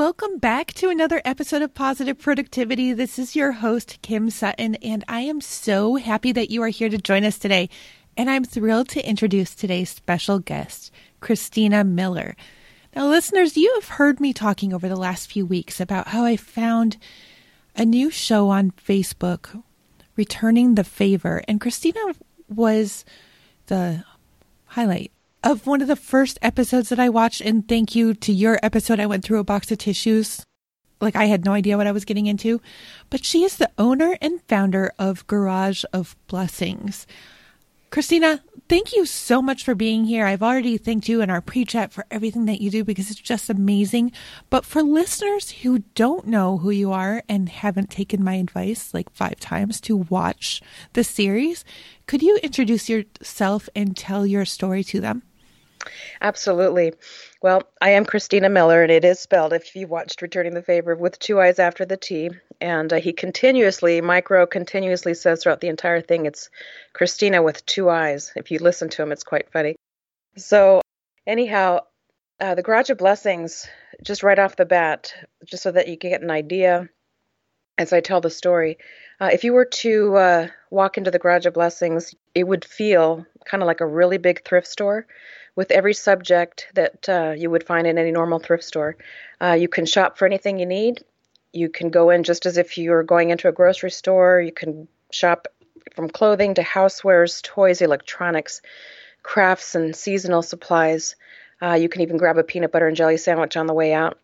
Welcome back to another episode of Positive Productivity. This is your host, Kim Sutton, and I am so happy that you are here to join us today. And I'm thrilled to introduce today's special guest, Christina Miller. Now, listeners, you have heard me talking over the last few weeks about how I found a new show on Facebook, Returning the Favor, and Christina was the highlight of one of the first episodes that I watched. And thank you to your episode. I went through a box of tissues. Like I had no idea what I was getting into. But she is the owner and founder of Garage of Blessings. Christina, thank you so much for being here. I've already thanked you in our pre chat for everything that you do because it's just amazing. But for listeners who don't know who you are and haven't taken my advice like five times to watch the series, could you introduce yourself and tell your story to them? Absolutely. Well, I am Christina Miller, and it is spelled, if you watched Returning the Favor, with two eyes after the T. And uh, he continuously, Mike Rowe continuously says throughout the entire thing, it's Christina with two eyes. If you listen to him, it's quite funny. So, anyhow, uh, the Garage of Blessings, just right off the bat, just so that you can get an idea as I tell the story, uh, if you were to uh, walk into the Garage of Blessings, it would feel kind of like a really big thrift store with every subject that uh, you would find in any normal thrift store. Uh, you can shop for anything you need. You can go in just as if you were going into a grocery store. You can shop from clothing to housewares, toys, electronics, crafts, and seasonal supplies. Uh, you can even grab a peanut butter and jelly sandwich on the way out.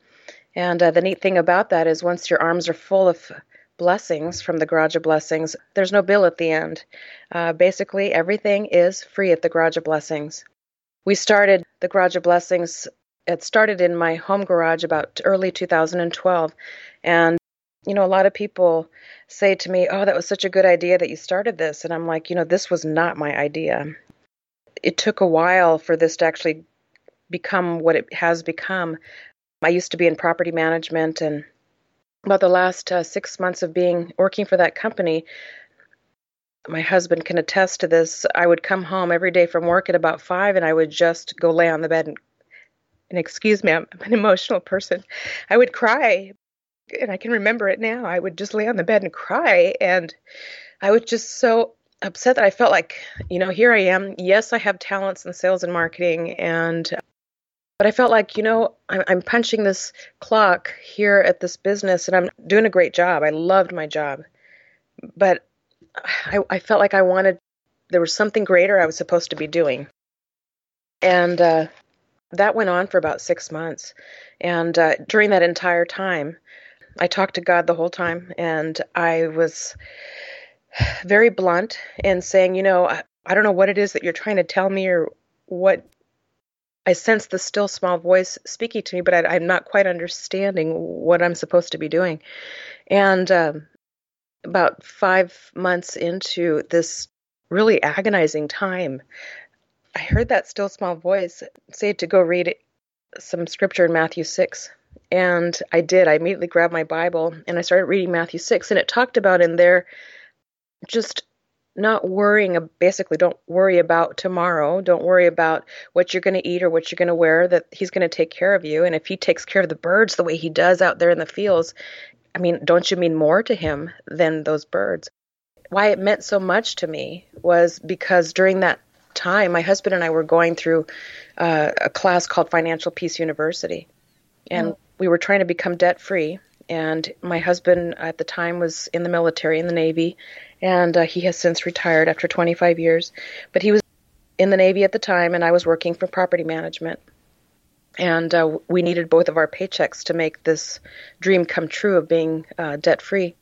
And uh, the neat thing about that is once your arms are full of blessings from the Garage of Blessings, there's no bill at the end. Uh, basically, everything is free at the Garage of Blessings we started the Garage of Blessings. It started in my home garage about early 2012. And, you know, a lot of people say to me, Oh, that was such a good idea that you started this. And I'm like, You know, this was not my idea. It took a while for this to actually become what it has become. I used to be in property management and about the last uh, six months of being working for that company, my husband can attest to this. I would come home every day from work at about five, and I would just go lay on the bed and, and excuse me, I'm, I'm an emotional person. I would cry, and I can remember it now. I would just lay on the bed and cry, and I was just so upset that I felt like, you know, here I am. Yes, I have talents in sales and marketing, and but I felt like, you know, I'm, I'm punching this clock here at this business, and I'm doing a great job. I loved my job, but I, I felt like I wanted there was something greater I was supposed to be doing, and uh, that went on for about six months. And uh, during that entire time, I talked to God the whole time, and I was very blunt in saying, you know, I, I don't know what it is that you're trying to tell me or what I sense the still small voice speaking to me, but I, am not quite understanding what I'm supposed to be doing. And um, about five months into this really agonizing time, I heard that still small voice say to go read some scripture in Matthew 6. And I did. I immediately grabbed my Bible and I started reading Matthew 6. And it talked about in there just not worrying, basically, don't worry about tomorrow. Don't worry about what you're going to eat or what you're going to wear, that He's going to take care of you. And if He takes care of the birds the way He does out there in the fields, I mean, don't you mean more to him than those birds? Why it meant so much to me was because during that time, my husband and I were going through uh, a class called Financial Peace University, and oh. we were trying to become debt free. And my husband at the time was in the military, in the Navy, and uh, he has since retired after 25 years. But he was in the Navy at the time, and I was working for property management and uh, we needed both of our paychecks to make this dream come true of being uh, debt free.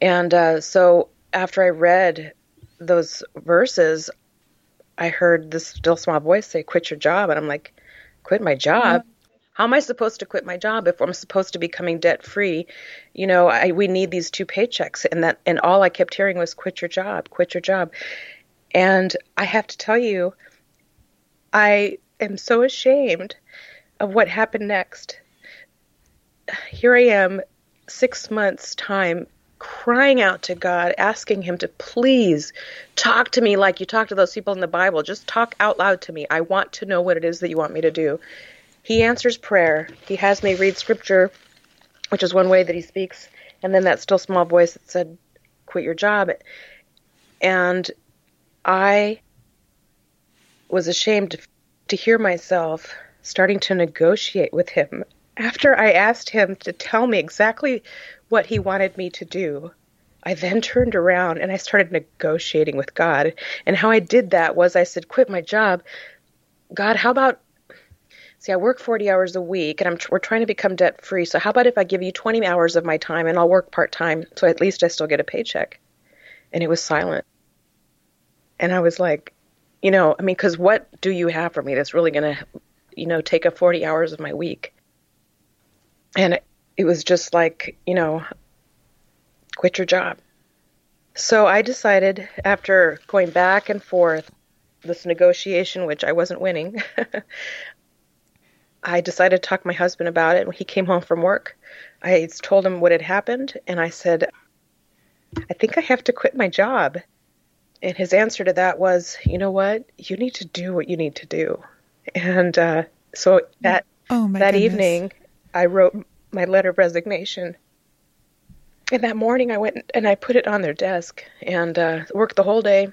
And uh, so after I read those verses, I heard this still small voice say, "Quit your job," and I'm like, "Quit my job? How am I supposed to quit my job if I'm supposed to be coming debt free? You know, I, we need these two paychecks, and that and all I kept hearing was quit your job, quit your job. And I have to tell you, I am so ashamed of what happened next. Here I am, six months' time, crying out to God, asking Him to please talk to me like you talk to those people in the Bible. Just talk out loud to me. I want to know what it is that you want me to do. He answers prayer. He has me read scripture, which is one way that He speaks, and then that still small voice that said, quit your job. And I was ashamed to hear myself starting to negotiate with him after I asked him to tell me exactly what he wanted me to do. I then turned around and I started negotiating with God. And how I did that was I said, Quit my job. God, how about See, I work 40 hours a week and I'm we're trying to become debt free. So how about if I give you 20 hours of my time and I'll work part-time so at least I still get a paycheck? And it was silent. And I was like, you know, I mean, because what do you have for me that's really going to, you know, take up 40 hours of my week? And it was just like, you know, quit your job. So I decided after going back and forth this negotiation, which I wasn't winning, I decided to talk to my husband about it. When he came home from work, I told him what had happened, and I said, I think I have to quit my job. And his answer to that was, you know what? You need to do what you need to do. And uh, so that oh, that goodness. evening, I wrote my letter of resignation. And that morning, I went and I put it on their desk and uh, worked the whole day.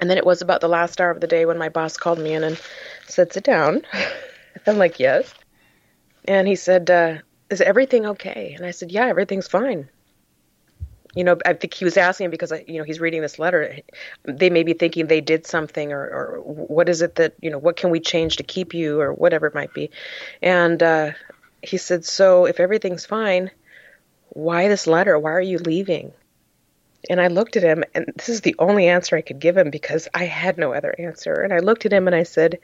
And then it was about the last hour of the day when my boss called me in and said, "Sit down." I'm like, "Yes." And he said, uh, "Is everything okay?" And I said, "Yeah, everything's fine." You know, I think he was asking because you know he's reading this letter. They may be thinking they did something, or, or what is it that you know? What can we change to keep you, or whatever it might be. And uh, he said, "So if everything's fine, why this letter? Why are you leaving?" And I looked at him, and this is the only answer I could give him because I had no other answer. And I looked at him and I said,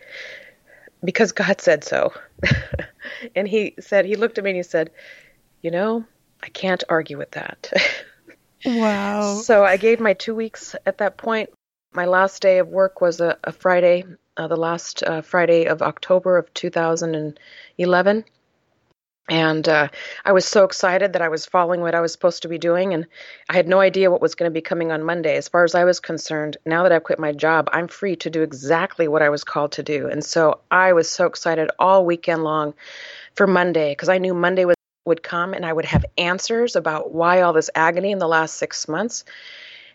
"Because God said so." and he said, he looked at me and he said, "You know, I can't argue with that." Wow. So I gave my two weeks at that point. My last day of work was a, a Friday, uh, the last uh, Friday of October of 2011. And uh, I was so excited that I was following what I was supposed to be doing, and I had no idea what was going to be coming on Monday. As far as I was concerned, now that I've quit my job, I'm free to do exactly what I was called to do. And so I was so excited all weekend long for Monday because I knew Monday was would come and I would have answers about why all this agony in the last six months.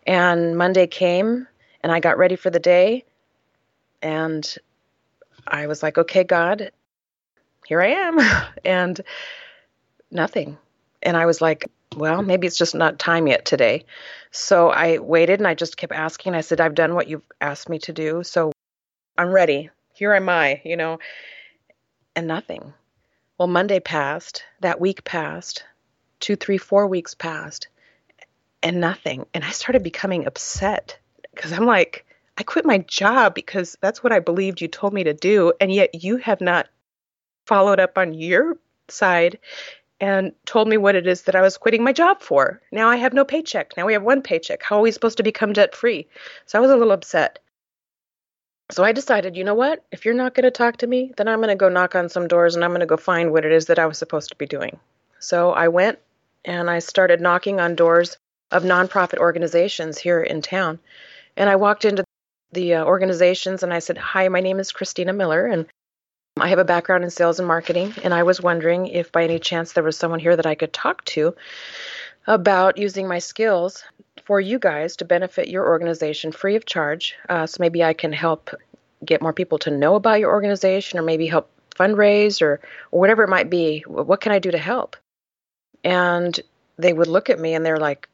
And Monday came and I got ready for the day and I was like, okay, God, here I am. and nothing. And I was like, well, maybe it's just not time yet today. So I waited and I just kept asking. I said, I've done what you've asked me to do. So I'm ready. Here I am I, you know, and nothing. Well, Monday passed, that week passed, two, three, four weeks passed, and nothing. And I started becoming upset because I'm like, I quit my job because that's what I believed you told me to do. And yet you have not followed up on your side and told me what it is that I was quitting my job for. Now I have no paycheck. Now we have one paycheck. How are we supposed to become debt free? So I was a little upset. So I decided, you know what? If you're not going to talk to me, then I'm going to go knock on some doors and I'm going to go find what it is that I was supposed to be doing. So I went and I started knocking on doors of nonprofit organizations here in town. And I walked into the uh, organizations and I said, Hi, my name is Christina Miller and I have a background in sales and marketing. And I was wondering if by any chance there was someone here that I could talk to about using my skills for you guys to benefit your organization free of charge. Uh, so maybe I can help get more people to know about your organization or maybe help fundraise or, or whatever it might be. What can I do to help? And they would look at me and they're like,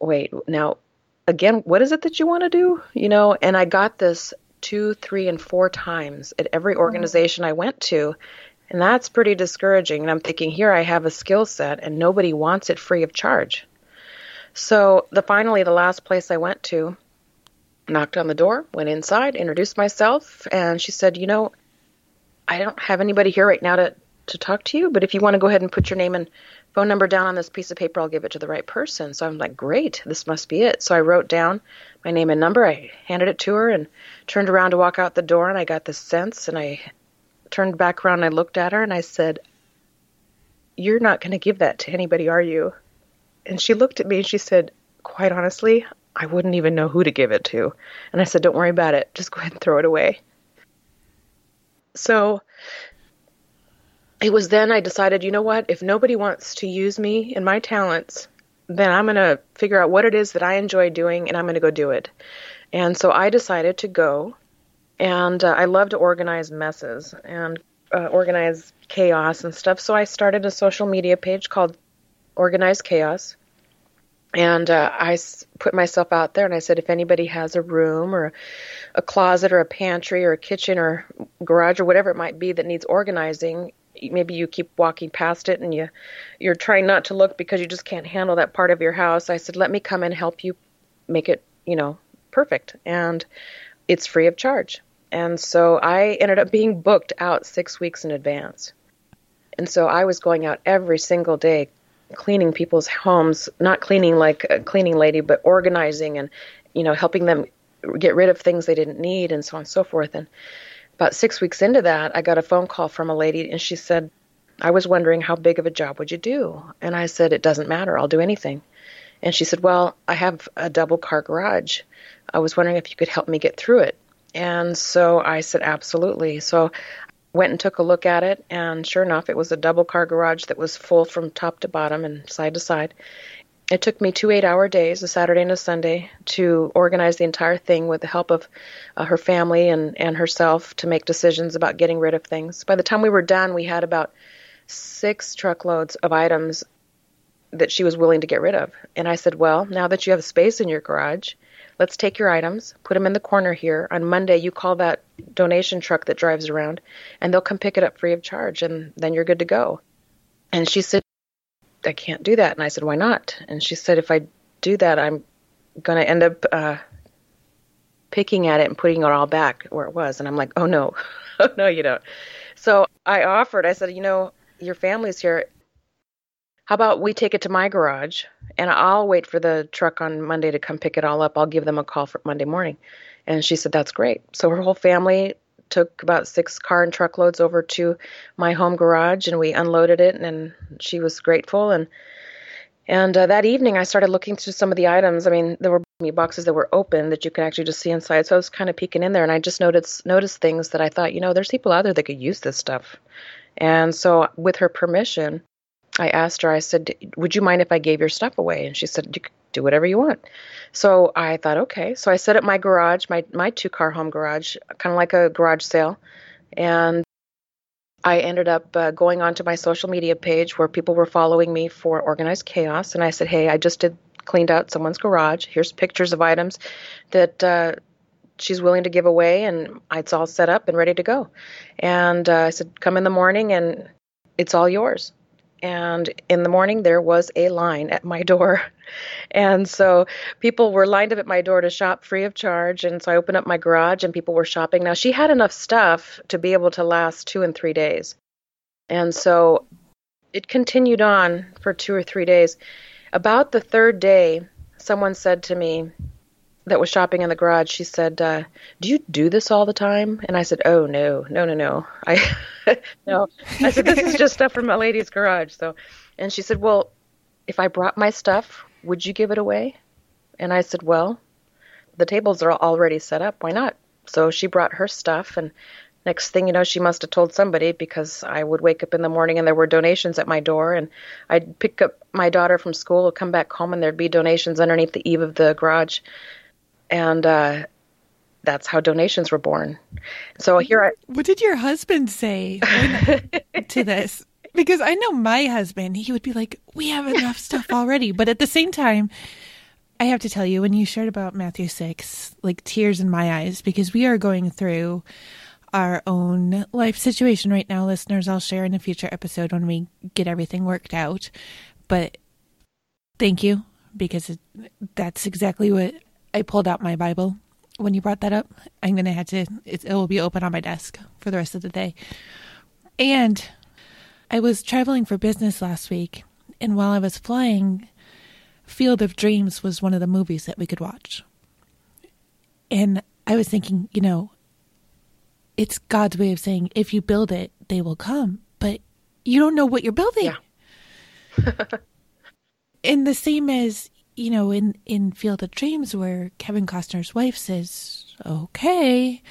wait, now, again, what is it that you want to do? You know, and I got this two, three, and four times at every organization I went to. And that's pretty discouraging. And I'm thinking, here I have a skill set and nobody wants it free of charge. So the finally the last place I went to, knocked on the door, went inside, introduced myself, and she said, "You know, I don't have anybody here right now to, to talk to you, but if you want to go ahead and put your name and phone number down on this piece of paper, I'll give it to the right person. So I'm like, great, this must be it. So I wrote down my name and number. I handed it to her and turned around to walk out the door, and I got this sense, and I turned back around and I looked at her and I said, You're not going to give that to anybody, are you? And she looked at me and she said, Quite honestly, I wouldn't even know who to give it to. And I said, Don't worry about it. Just go ahead and throw it away. So it was then I decided, you know what? If nobody wants to use me and my talents, then I'm going to figure out what it is that I enjoy doing and I'm going to go do it. And so I decided to go. And uh, I love to organize messes and uh, organize chaos and stuff. So I started a social media page called Organized Chaos. And uh, I put myself out there and I said, if anybody has a room or a closet or a pantry or a kitchen or garage or whatever it might be that needs organizing, maybe you keep walking past it and you you're trying not to look because you just can't handle that part of your house. I said, let me come and help you make it, you know, perfect. And it's free of charge. And so I ended up being booked out six weeks in advance. And so I was going out every single day cleaning people's homes, not cleaning like a cleaning lady, but organizing and, you know, helping them get rid of things they didn't need and so on and so forth. And about six weeks into that, I got a phone call from a lady and she said, I was wondering how big of a job would you do? And I said, It doesn't matter, I'll do anything. And she said, Well, I have a double car garage. I was wondering if you could help me get through it. And so I said, Absolutely. So went and took a look at it, and sure enough, it was a double car garage that was full from top to bottom and side to side. It took me two eight hour days, a Saturday and a Sunday, to organize the entire thing with the help of uh, her family and, and herself to make decisions about getting rid of things. By the time we were done, we had about six truckloads of items that she was willing to get rid of. And I said, Well, now that you have space in your garage, let's take your items, put them in the corner here. On Monday, you call that donation truck that drives around, and they'll come pick it up free of charge, and then you're good to go. And she said, I can't do that. And I said, Why not? And she said, If I do that, I'm going to end up uh, picking at it and putting it all back where it was. And I'm like, Oh, no. oh, no, you don't. So I offered, I said, You know, your family's here. How about we take it to my garage and I'll wait for the truck on Monday to come pick it all up. I'll give them a call for Monday morning. And she said, That's great. So her whole family took about six car and truckloads over to my home garage and we unloaded it and she was grateful and and uh, that evening I started looking through some of the items. I mean, there were boxes that were open that you could actually just see inside. So I was kind of peeking in there and I just noticed noticed things that I thought, you know, there's people out there that could use this stuff. And so with her permission, I asked her, I said, Would you mind if I gave your stuff away? And she said, You can do whatever you want. So I thought, okay. So I set up my garage, my, my two car home garage, kind of like a garage sale. And I ended up uh, going onto my social media page where people were following me for organized chaos. And I said, Hey, I just did cleaned out someone's garage. Here's pictures of items that uh, she's willing to give away, and it's all set up and ready to go. And uh, I said, Come in the morning and it's all yours and in the morning there was a line at my door. And so people were lined up at my door to shop free of charge and so i opened up my garage and people were shopping. Now she had enough stuff to be able to last two and three days. And so it continued on for two or three days. About the third day someone said to me that was shopping in the garage, she said, uh, "Do you do this all the time?" And I said, "Oh no, no, no, no. I no." I said, "This is just stuff from my lady's garage." So, and she said, "Well, if I brought my stuff, would you give it away?" And I said, "Well, the tables are already set up. Why not?" So she brought her stuff, and next thing you know, she must have told somebody because I would wake up in the morning and there were donations at my door, and I'd pick up my daughter from school, come back home, and there'd be donations underneath the eave of the garage and uh, that's how donations were born. So here I. What did your husband say to this? Because I know my husband, he would be like, "We have enough stuff already," but at the same time. I have to tell you, when you shared about Matthew 6, like tears in my eyes, because we are going through our own life situation right now, listeners. I'll share in a future episode when we get everything worked out. But thank you, because that's exactly what I pulled out my Bible when you brought that up. I'm going to have to, it, it will be open on my desk for the rest of the day. And I was traveling for business last week, and while I was flying, Field of Dreams was one of the movies that we could watch. And I was thinking, you know, it's God's way of saying, if you build it, they will come. But you don't know what you're building. Yeah. and the same as, you know, in, in Field of Dreams, where Kevin Costner's wife says, okay,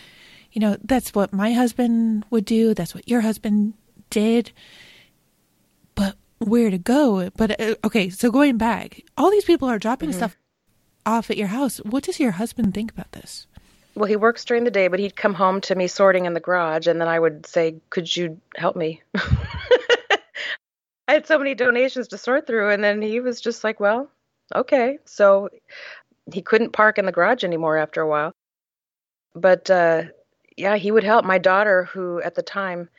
you know, that's what my husband would do. That's what your husband did. But where to go? But uh, okay, so going back, all these people are dropping mm-hmm. stuff off at your house. What does your husband think about this? Well, he works during the day, but he'd come home to me sorting in the garage, and then I would say, Could you help me? I had so many donations to sort through, and then he was just like, Well, okay. So he couldn't park in the garage anymore after a while. But uh, yeah, he would help. My daughter, who at the time,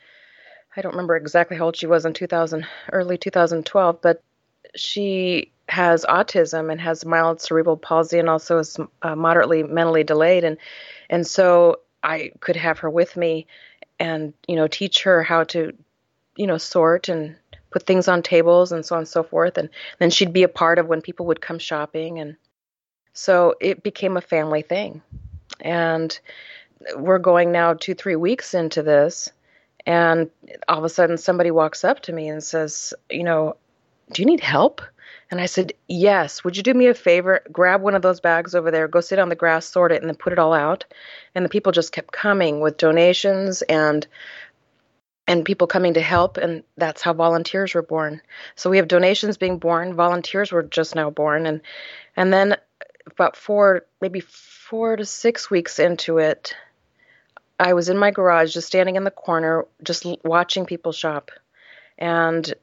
I don't remember exactly how old she was in 2000, early 2012, but she has autism and has mild cerebral palsy and also is uh, moderately mentally delayed and and so I could have her with me and you know teach her how to you know sort and put things on tables and so on and so forth and then she'd be a part of when people would come shopping and so it became a family thing and we're going now 2 3 weeks into this and all of a sudden somebody walks up to me and says you know do you need help and I said, Yes. Would you do me a favor? Grab one of those bags over there, go sit on the grass, sort it, and then put it all out. And the people just kept coming with donations and and people coming to help and that's how volunteers were born so we have donations being born volunteers were just now born and and then about four maybe four to six weeks into it i was in my garage just standing in the corner just watching people shop and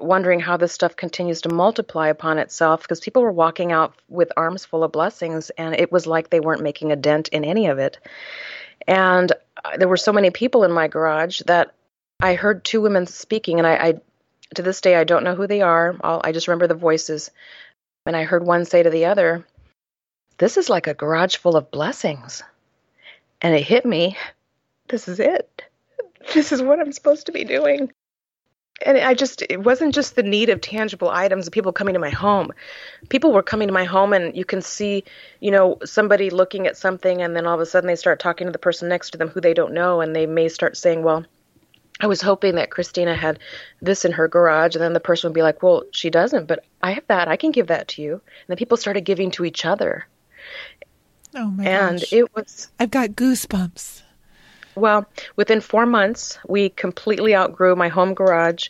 wondering how this stuff continues to multiply upon itself because people were walking out with arms full of blessings and it was like they weren't making a dent in any of it. And uh, there were so many people in my garage that I heard two women speaking, and I, I to this day I don't know who they are. I'll, I just remember the voices, and I heard one say to the other, "This is like a garage full of blessings," and it hit me. This is it. This is what I'm supposed to be doing and I just it wasn't just the need of tangible items people coming to my home. People were coming to my home and you can see, you know, somebody looking at something and then all of a sudden they start talking to the person next to them who they don't know and they may start saying, "Well, I was hoping that Christina had this in her garage." And then the person would be like, "Well, she doesn't, but I have that. I can give that to you." And then people started giving to each other. Oh my and gosh. it was I've got goosebumps. Well, within four months, we completely outgrew my home garage.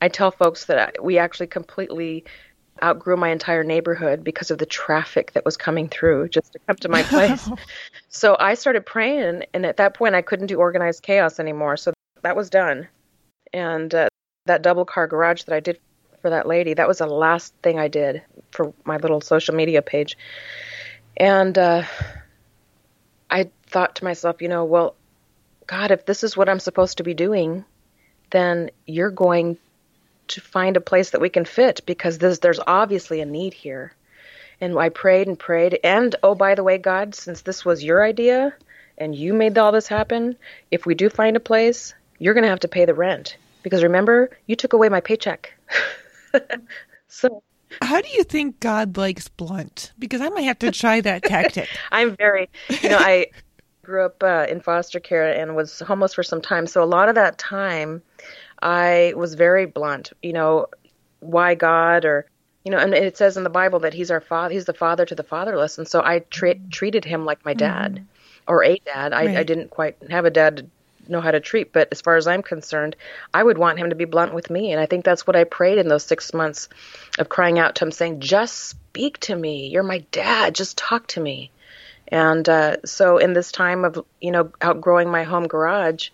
I tell folks that we actually completely outgrew my entire neighborhood because of the traffic that was coming through just to come to my place. so I started praying, and at that point, I couldn't do organized chaos anymore. So that was done. And uh, that double car garage that I did for that lady, that was the last thing I did for my little social media page. And uh, I thought to myself, you know, well, God, if this is what I'm supposed to be doing, then you're going to find a place that we can fit because there's, there's obviously a need here. And I prayed and prayed. And oh, by the way, God, since this was your idea and you made all this happen, if we do find a place, you're going to have to pay the rent. Because remember, you took away my paycheck. so. How do you think God likes blunt? Because I might have to try that tactic. I'm very, you know, I grew up uh, in foster care and was homeless for some time. So a lot of that time, I was very blunt. You know, why God or you know, and it says in the Bible that He's our father. He's the father to the fatherless, and so I tra- treated Him like my dad mm. or a dad. I, right. I didn't quite have a dad know how to treat, but as far as I'm concerned, I would want him to be blunt with me. And I think that's what I prayed in those six months of crying out to him, saying, Just speak to me. You're my dad. Just talk to me. And uh, so, in this time of you know outgrowing my home garage,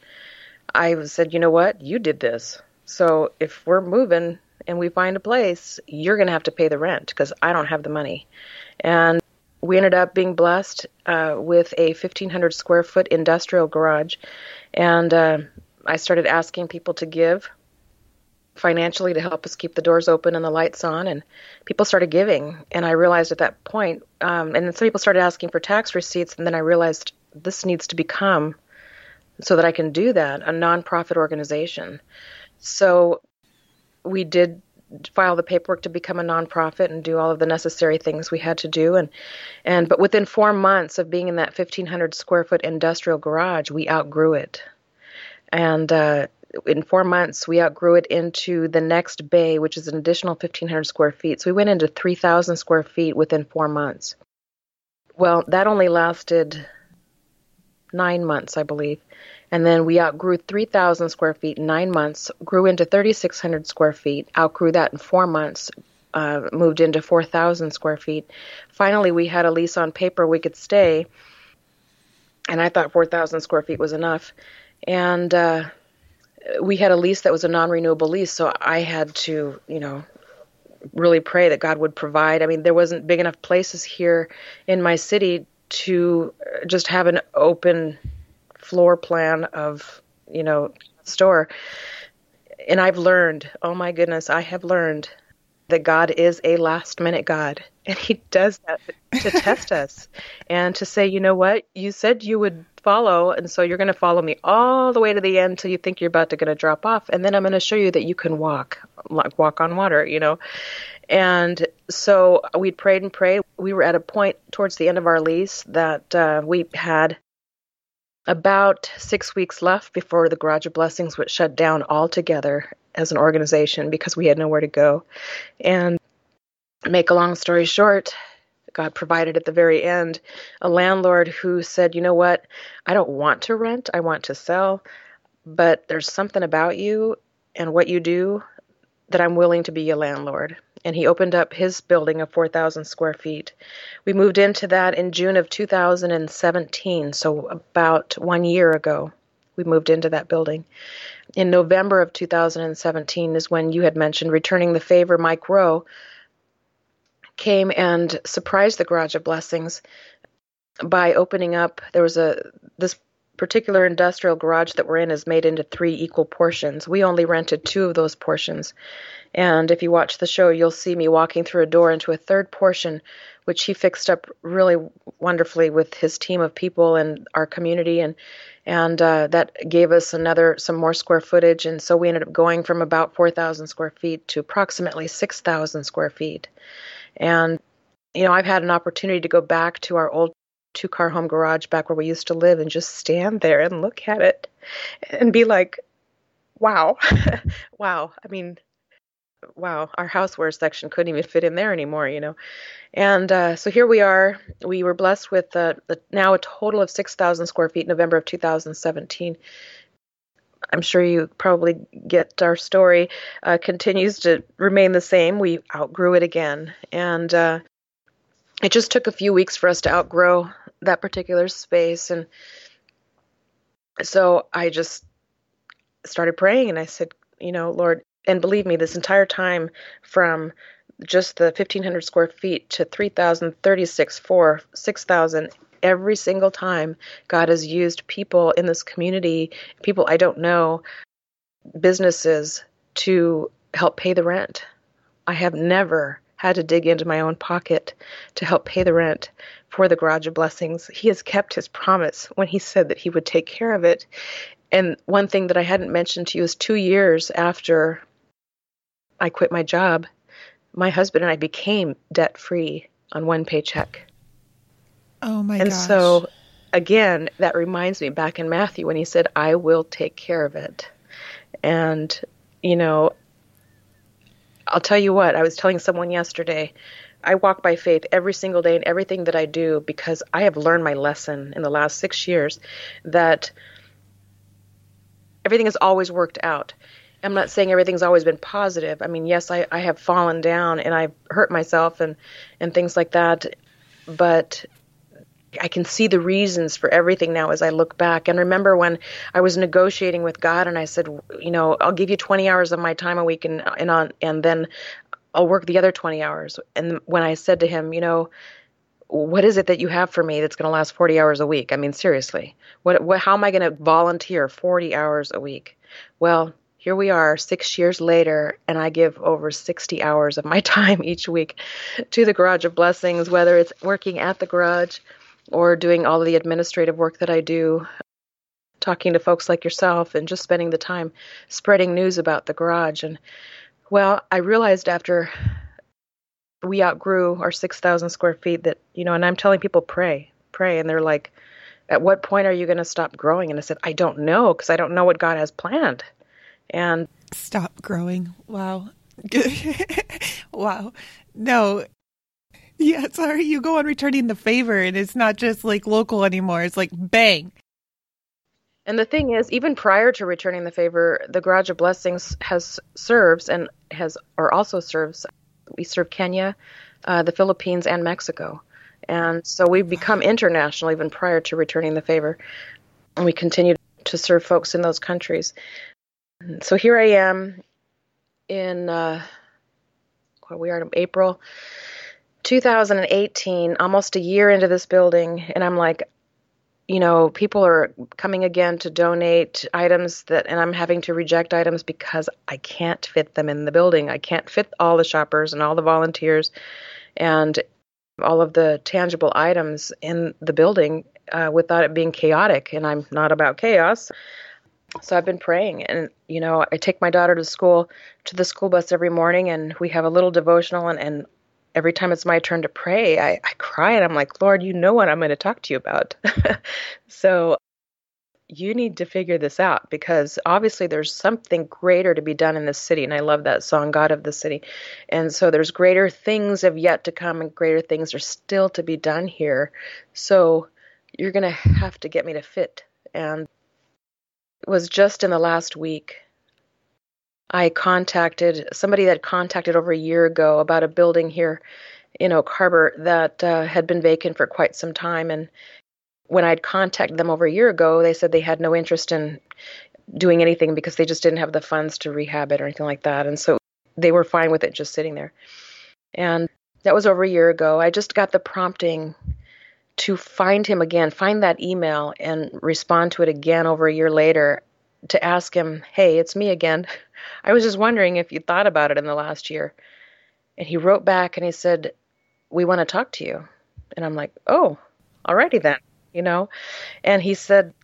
I said, you know what, you did this. So if we're moving and we find a place, you're going to have to pay the rent because I don't have the money. And we ended up being blessed uh, with a 1,500 square foot industrial garage, and uh, I started asking people to give. financially to help us keep the doors open and the lights on and people started giving and i realized at that point um, and then some people started asking for tax receipts and then i realized this needs to become so that i can do that a nonprofit organization so we did file the paperwork to become a nonprofit and do all of the necessary things we had to do and and but within 4 months of being in that 1500 square foot industrial garage we outgrew it and uh, in four months, we outgrew it into the next bay, which is an additional 1,500 square feet. So we went into 3,000 square feet within four months. Well, that only lasted nine months, I believe. And then we outgrew 3,000 square feet in nine months, grew into 3,600 square feet, outgrew that in four months, uh, moved into 4,000 square feet. Finally, we had a lease on paper we could stay, and I thought 4,000 square feet was enough. And uh, we had a lease that was a non-renewable lease, so I had to, you know, really pray that God would provide. I mean, there wasn't big enough places here in my city to just have an open floor plan of, you know, store. And I've learned, oh my goodness, I have learned that God is a last minute God. And He does that to test us and to say, you know what, you said you would follow, and so you're going to follow me all the way to the end till you think you're about to going to drop off, and then I'm going to show you that you can walk, like walk on water, you know. And so we prayed and prayed. We were at a point towards the end of our lease that uh, we had about six weeks left before the Garage of Blessings would shut down altogether as an organization because we had nowhere to go. And make a long story short, God provided at the very end a landlord who said, You know what? I don't want to rent, I want to sell, but there's something about you and what you do that I'm willing to be a landlord. And he opened up his building of 4,000 square feet. We moved into that in June of 2017, so about one year ago. We moved into that building. In November of 2017 is when you had mentioned returning the favor, Mike Rowe came and surprised the Garage of Blessings by opening up. There was a this particular industrial garage that we're in is made into three equal portions. We only rented two of those portions. And if you watch the show, you'll see me walking through a door into a third portion, which he fixed up really wonderfully with his team of people and our community. And and uh, that gave us another some more square footage. And so we ended up going from about 4,000 square feet to approximately 6,000 square feet. And, you know, I've had an opportunity to go back to our old two car home garage back where we used to live and just stand there and look at it and be like, wow, wow. I mean, wow, our houseware section couldn't even fit in there anymore, you know. And uh, so here we are. We were blessed with uh, now a total of 6,000 square feet November of 2017. I'm sure you probably get our story, uh, continues to remain the same. We outgrew it again. And uh, it just took a few weeks for us to outgrow that particular space. And so I just started praying and I said, you know, Lord, and believe me, this entire time from just the 1,500 square feet to 3,036, 4, 6,000, every single time God has used people in this community, people I don't know, businesses to help pay the rent. I have never had to dig into my own pocket to help pay the rent for the Garage of Blessings. He has kept his promise when he said that he would take care of it. And one thing that I hadn't mentioned to you is two years after I quit my job, my husband and I became debt free on one paycheck. Oh my and gosh. so again, that reminds me back in Matthew when he said, I will take care of it. And, you know, I'll tell you what, I was telling someone yesterday, I walk by faith every single day in everything that I do because I have learned my lesson in the last six years that everything has always worked out. I'm not saying everything's always been positive. I mean, yes, I, I have fallen down and I've hurt myself and, and things like that. But I can see the reasons for everything now as I look back. And remember when I was negotiating with God and I said, you know, I'll give you 20 hours of my time a week and and on and then I'll work the other 20 hours. And when I said to him, you know, what is it that you have for me that's going to last 40 hours a week? I mean, seriously, what, what how am I going to volunteer 40 hours a week? Well, here we are six years later, and I give over 60 hours of my time each week to the Garage of Blessings, whether it's working at the garage or doing all of the administrative work that I do, talking to folks like yourself, and just spending the time spreading news about the garage. And well, I realized after we outgrew our 6,000 square feet that, you know, and I'm telling people, pray, pray. And they're like, at what point are you going to stop growing? And I said, I don't know because I don't know what God has planned and stop growing. Wow. wow. No. Yeah, sorry, you go on returning the favor and it's not just like local anymore. It's like bang. And the thing is, even prior to returning the favor, the Garage of Blessings has serves and has or also serves. We serve Kenya, uh, the Philippines, and Mexico, and so we've become international even prior to returning the favor. And we continue to serve folks in those countries. So here I am in uh, we are in April 2018, almost a year into this building, and I'm like, you know, people are coming again to donate items that, and I'm having to reject items because I can't fit them in the building. I can't fit all the shoppers and all the volunteers and all of the tangible items in the building uh, without it being chaotic. And I'm not about chaos so I've been praying and you know I take my daughter to school to the school bus every morning and we have a little devotional and, and every time it's my turn to pray I, I cry and I'm like Lord you know what I'm going to talk to you about. So you need to figure this out because obviously there's something greater to be done in this city and I love that song God of the city. And so there's greater things have yet to come and greater things are still to be done here. So you're going to have to get me to fit. And it was just in the last week. I contacted somebody that contacted over a year ago about a building here in Oak Harbor that uh, had been vacant for quite some time. And when I'd contacted them over a year ago, they said they had no interest in doing anything because they just didn't have the funds to rehab it or anything like that. And so they were fine with it just sitting there. And that was over a year ago. I just got the prompting to find him again, find that email and respond to it again over a year later to ask him, Hey, it's me again. I was just wondering if you thought about it in the last year. And he wrote back and he said, We want to talk to you. And I'm like, Oh, alrighty then, you know? And he said,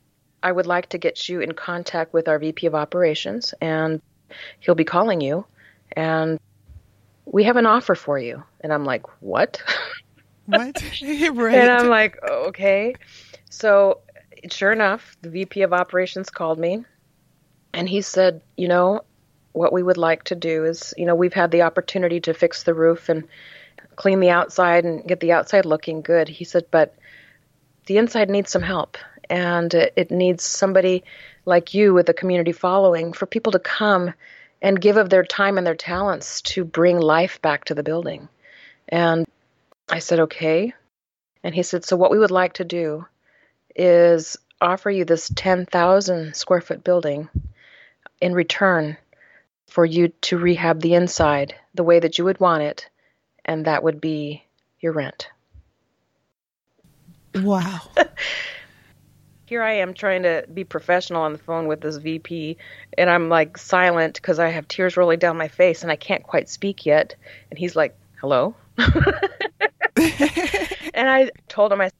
I would like to get you in contact with our VP of operations and he'll be calling you and we have an offer for you. And I'm like, What? What? right. And I'm like, okay. So, sure enough, the VP of operations called me and he said, you know, what we would like to do is, you know, we've had the opportunity to fix the roof and clean the outside and get the outside looking good. He said, but the inside needs some help and it needs somebody like you with a community following for people to come and give of their time and their talents to bring life back to the building. And I said, okay. And he said, so what we would like to do is offer you this 10,000 square foot building in return for you to rehab the inside the way that you would want it, and that would be your rent. Wow. Here I am trying to be professional on the phone with this VP, and I'm like silent because I have tears rolling down my face and I can't quite speak yet. And he's like, hello? and I told him, I,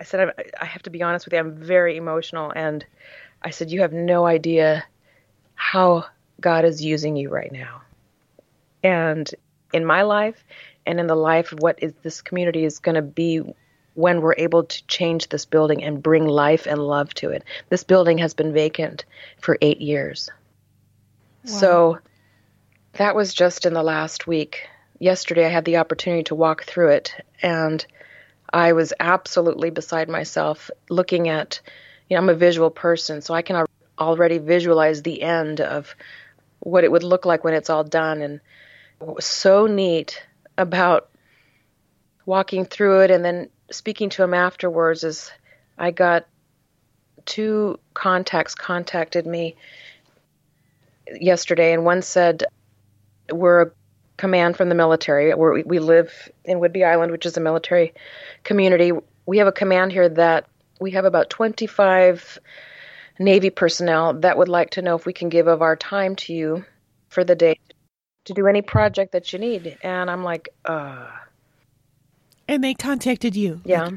I said, I, I have to be honest with you, I'm very emotional. And I said, You have no idea how God is using you right now. And in my life and in the life of what is this community is going to be when we're able to change this building and bring life and love to it. This building has been vacant for eight years. Wow. So that was just in the last week yesterday I had the opportunity to walk through it, and I was absolutely beside myself looking at, you know, I'm a visual person, so I can already visualize the end of what it would look like when it's all done. And what was so neat about walking through it and then speaking to him afterwards is I got two contacts contacted me yesterday, and one said, We're a command from the military. We, we live in Whidbey Island, which is a military community. We have a command here that we have about 25 Navy personnel that would like to know if we can give of our time to you for the day to do any project that you need. And I'm like, uh. And they contacted you. Yeah.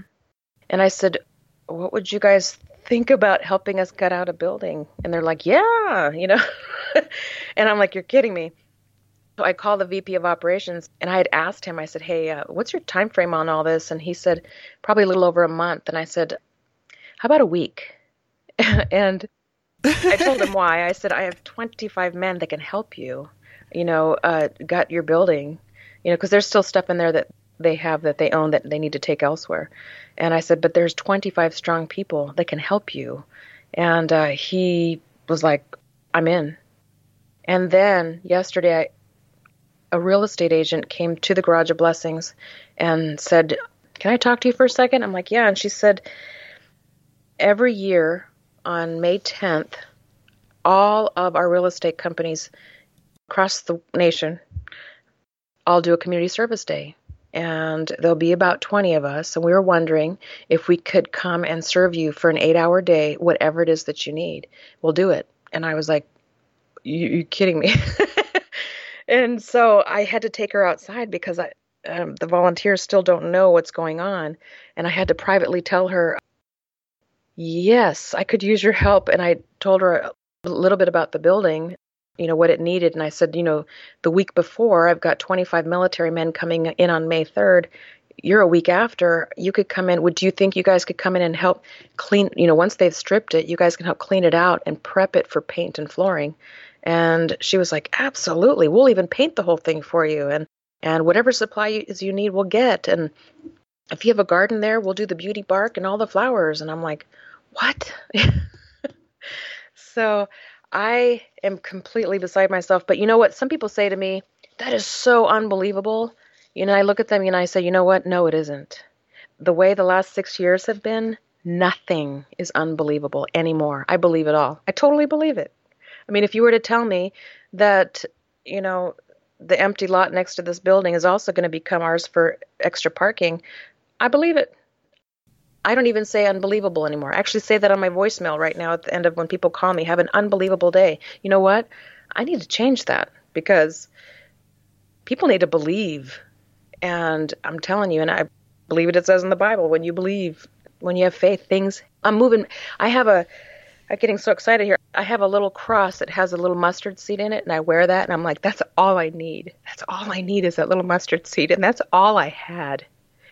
And I said, what would you guys think about helping us gut out a building? And they're like, yeah, you know. and I'm like, you're kidding me. So I called the VP of operations and I had asked him, I said, hey, uh, what's your time frame on all this? And he said, probably a little over a month. And I said, how about a week? and I told him why. I said, I have 25 men that can help you, you know, uh, gut your building, you know, because there's still stuff in there that they have that they own that they need to take elsewhere. And I said, but there's 25 strong people that can help you. And uh, he was like, I'm in. And then yesterday, I, a real estate agent came to the Garage of Blessings and said, Can I talk to you for a second? I'm like, Yeah. And she said, Every year on May 10th, all of our real estate companies across the nation all do a community service day and there'll be about 20 of us. And we were wondering if we could come and serve you for an eight hour day, whatever it is that you need. We'll do it. And I was like, You, you kidding me? and so I had to take her outside because I, um, the volunteers still don't know what's going on. And I had to privately tell her, Yes, I could use your help. And I told her a little bit about the building you know what it needed and i said you know the week before i've got 25 military men coming in on may 3rd you're a week after. You could come in. Would you think you guys could come in and help clean you know once they've stripped it you guys can help clean it out and prep it for paint and flooring? And she was like absolutely. We'll even paint the whole thing for you and and whatever supplies you need we'll get. And if you have a garden there we'll do the beauty bark and all the flowers. And i'm like what so I am completely beside myself. But you know what? Some people say to me, that is so unbelievable. You know, I look at them and I say, you know what? No, it isn't. The way the last six years have been, nothing is unbelievable anymore. I believe it all. I totally believe it. I mean, if you were to tell me that, you know, the empty lot next to this building is also going to become ours for extra parking, I believe it. I don't even say unbelievable anymore. I actually say that on my voicemail right now at the end of when people call me, have an unbelievable day. You know what? I need to change that because people need to believe. And I'm telling you, and I believe it, it says in the Bible, when you believe, when you have faith, things, I'm moving. I have a, I'm getting so excited here. I have a little cross that has a little mustard seed in it, and I wear that, and I'm like, that's all I need. That's all I need is that little mustard seed, and that's all I had.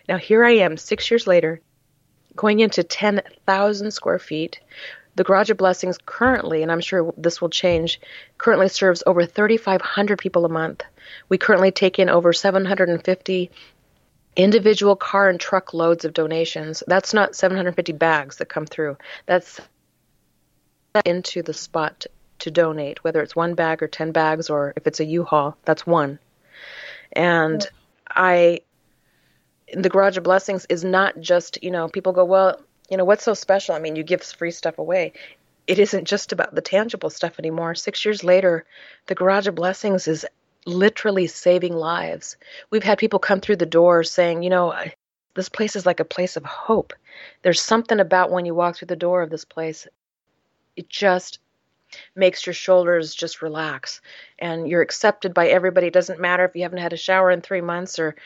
Now here I am, six years later, going into 10,000 square feet. The Garage of Blessings currently, and I'm sure this will change, currently serves over 3,500 people a month. We currently take in over 750 individual car and truck loads of donations. That's not 750 bags that come through. That's into the spot to donate, whether it's one bag or 10 bags or if it's a U-Haul, that's one. And I the Garage of Blessings is not just, you know, people go, well, you know, what's so special? I mean, you give free stuff away. It isn't just about the tangible stuff anymore. Six years later, the Garage of Blessings is literally saving lives. We've had people come through the door saying, you know, this place is like a place of hope. There's something about when you walk through the door of this place, it just makes your shoulders just relax and you're accepted by everybody. It doesn't matter if you haven't had a shower in three months or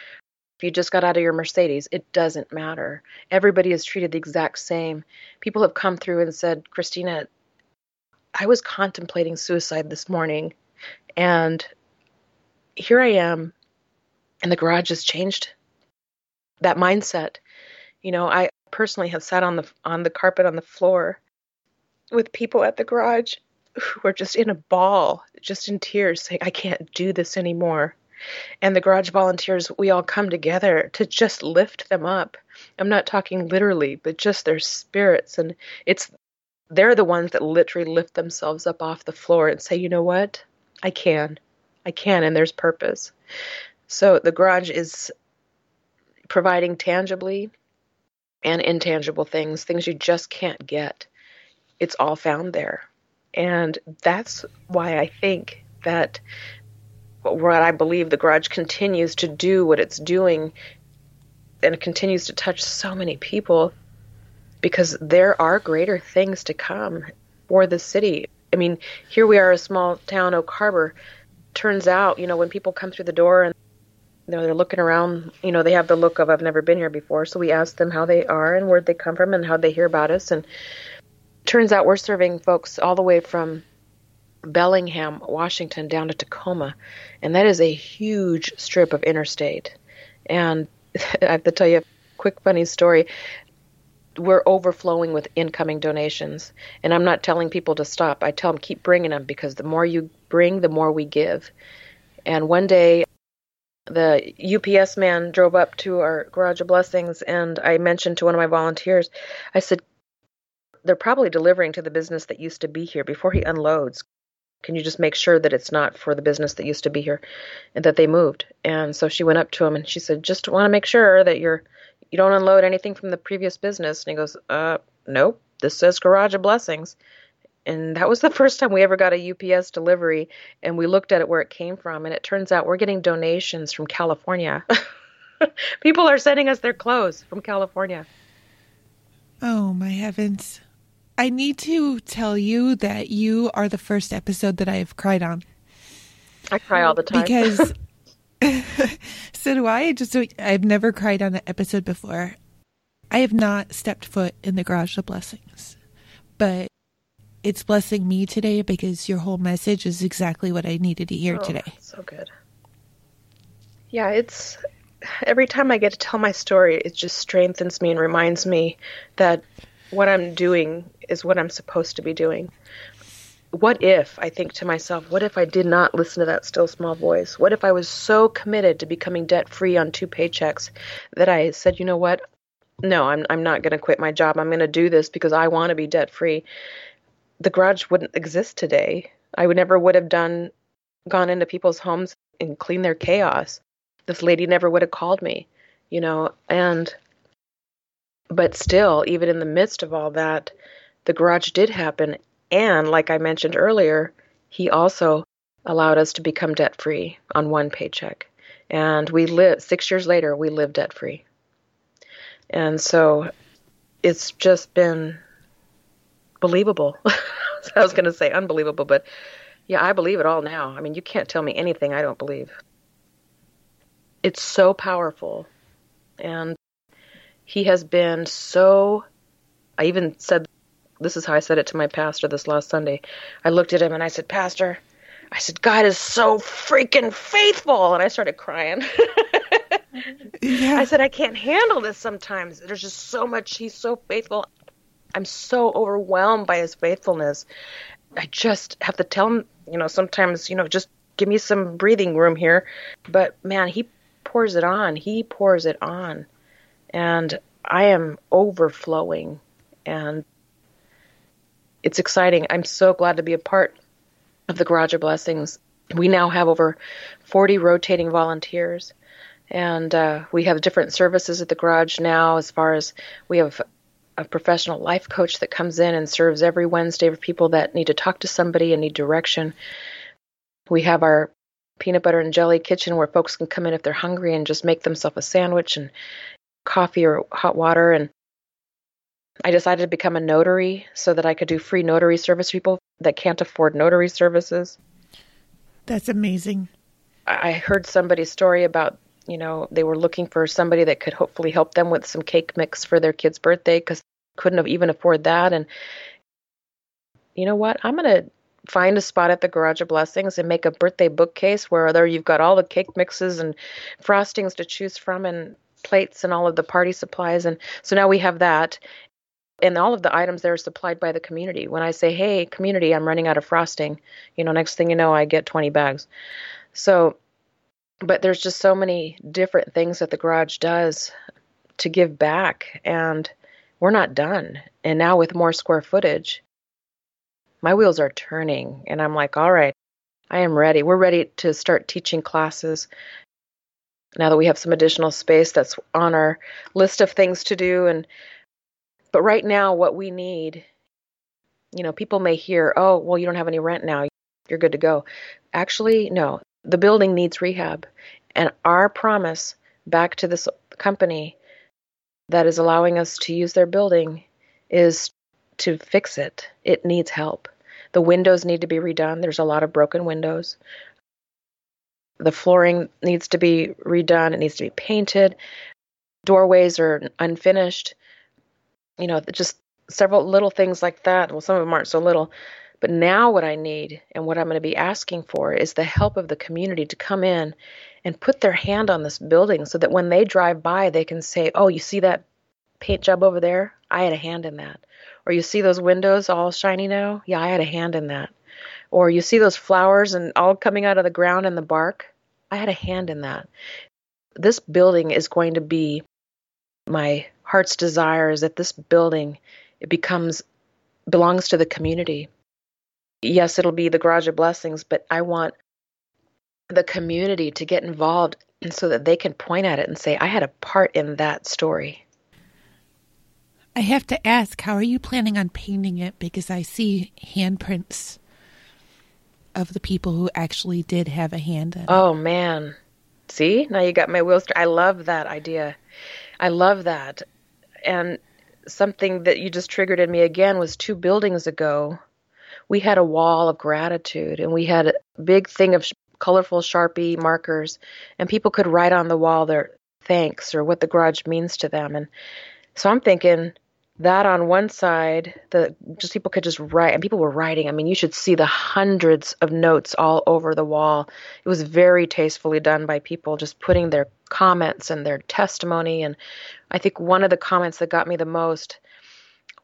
you just got out of your Mercedes, it doesn't matter. Everybody is treated the exact same. People have come through and said, Christina, I was contemplating suicide this morning, and here I am, and the garage has changed that mindset. You know, I personally have sat on the on the carpet on the floor with people at the garage who are just in a ball, just in tears, saying, I can't do this anymore and the garage volunteers we all come together to just lift them up. I'm not talking literally but just their spirits and it's they're the ones that literally lift themselves up off the floor and say you know what? I can. I can and there's purpose. So the garage is providing tangibly and intangible things things you just can't get. It's all found there. And that's why i think that what I believe the garage continues to do what it's doing and it continues to touch so many people because there are greater things to come. for the city. I mean, here we are, a small town, Oak Harbor. Turns out, you know, when people come through the door and you know, they're looking around, you know, they have the look of I've never been here before. So we ask them how they are and where they come from and how they hear about us. And turns out we're serving folks all the way from Bellingham, Washington, down to Tacoma, and that is a huge strip of interstate. And I have to tell you a quick funny story. We're overflowing with incoming donations, and I'm not telling people to stop. I tell them keep bringing them because the more you bring, the more we give. And one day, the UPS man drove up to our garage of blessings, and I mentioned to one of my volunteers, I said, they're probably delivering to the business that used to be here before he unloads can you just make sure that it's not for the business that used to be here and that they moved? And so she went up to him and she said just want to make sure that you're you don't unload anything from the previous business. And he goes uh nope. This says garage of blessings. And that was the first time we ever got a UPS delivery and we looked at it where it came from. And it turns out we're getting donations from California. People are sending us their clothes from California. Oh my heavens I need to tell you that you are the first episode that I have cried on. I cry all the time. Because so do I. Just I've never cried on an episode before. I have not stepped foot in the garage of blessings. But it's blessing me today because your whole message is exactly what I needed to hear oh, today. So good. Yeah, it's every time I get to tell my story, it just strengthens me and reminds me that what I'm doing is what I'm supposed to be doing. What if, I think to myself, what if I did not listen to that still small voice? What if I was so committed to becoming debt free on two paychecks that I said, you know what? No, I'm I'm not going to quit my job. I'm going to do this because I want to be debt free. The garage wouldn't exist today. I would never would have done gone into people's homes and cleaned their chaos. This lady never would have called me, you know, and but still, even in the midst of all that, the garage did happen. And like I mentioned earlier, he also allowed us to become debt free on one paycheck. And we live six years later, we live debt free. And so it's just been believable. I was going to say unbelievable, but yeah, I believe it all now. I mean, you can't tell me anything I don't believe. It's so powerful. And he has been so. I even said, this is how I said it to my pastor this last Sunday. I looked at him and I said, Pastor, I said, God is so freaking faithful. And I started crying. yeah. I said, I can't handle this sometimes. There's just so much. He's so faithful. I'm so overwhelmed by his faithfulness. I just have to tell him, you know, sometimes, you know, just give me some breathing room here. But man, he pours it on. He pours it on and I am overflowing and it's exciting. I'm so glad to be a part of the Garage of Blessings. We now have over 40 rotating volunteers, and uh, we have different services at the garage now. As far as we have a professional life coach that comes in and serves every Wednesday for people that need to talk to somebody and need direction. We have our peanut butter and jelly kitchen where folks can come in if they're hungry and just make themselves a sandwich and coffee or hot water and I decided to become a notary so that I could do free notary service people that can't afford notary services. That's amazing. I heard somebody's story about, you know, they were looking for somebody that could hopefully help them with some cake mix for their kid's birthday because couldn't have even afford that. And you know what? I'm going to find a spot at the Garage of Blessings and make a birthday bookcase where there you've got all the cake mixes and frostings to choose from and plates and all of the party supplies. And so now we have that. And all of the items there are supplied by the community. When I say, hey, community, I'm running out of frosting, you know, next thing you know, I get 20 bags. So, but there's just so many different things that the garage does to give back. And we're not done. And now with more square footage, my wheels are turning. And I'm like, all right, I am ready. We're ready to start teaching classes now that we have some additional space that's on our list of things to do and but right now what we need you know people may hear oh well you don't have any rent now you're good to go actually no the building needs rehab and our promise back to this company that is allowing us to use their building is to fix it. It needs help. The windows need to be redone. There's a lot of broken windows. The flooring needs to be redone. It needs to be painted. Doorways are unfinished. You know, just several little things like that. Well, some of them aren't so little. But now, what I need and what I'm going to be asking for is the help of the community to come in and put their hand on this building so that when they drive by, they can say, Oh, you see that paint job over there? I had a hand in that. Or you see those windows all shiny now? Yeah, I had a hand in that. Or you see those flowers and all coming out of the ground and the bark? I had a hand in that. This building is going to be my heart's desire is that this building it becomes belongs to the community. Yes, it'll be the garage of blessings, but I want the community to get involved so that they can point at it and say, I had a part in that story. I have to ask, how are you planning on painting it? Because I see handprints of the people who actually did have a hand in it. Oh, man. See, now you got my wheels. I love that idea. I love that. And something that you just triggered in me again was two buildings ago. We had a wall of gratitude and we had a big thing of sh- colorful Sharpie markers, and people could write on the wall their thanks or what the garage means to them. And so I'm thinking, that on one side, the just people could just write, and people were writing. I mean, you should see the hundreds of notes all over the wall. It was very tastefully done by people, just putting their comments and their testimony. And I think one of the comments that got me the most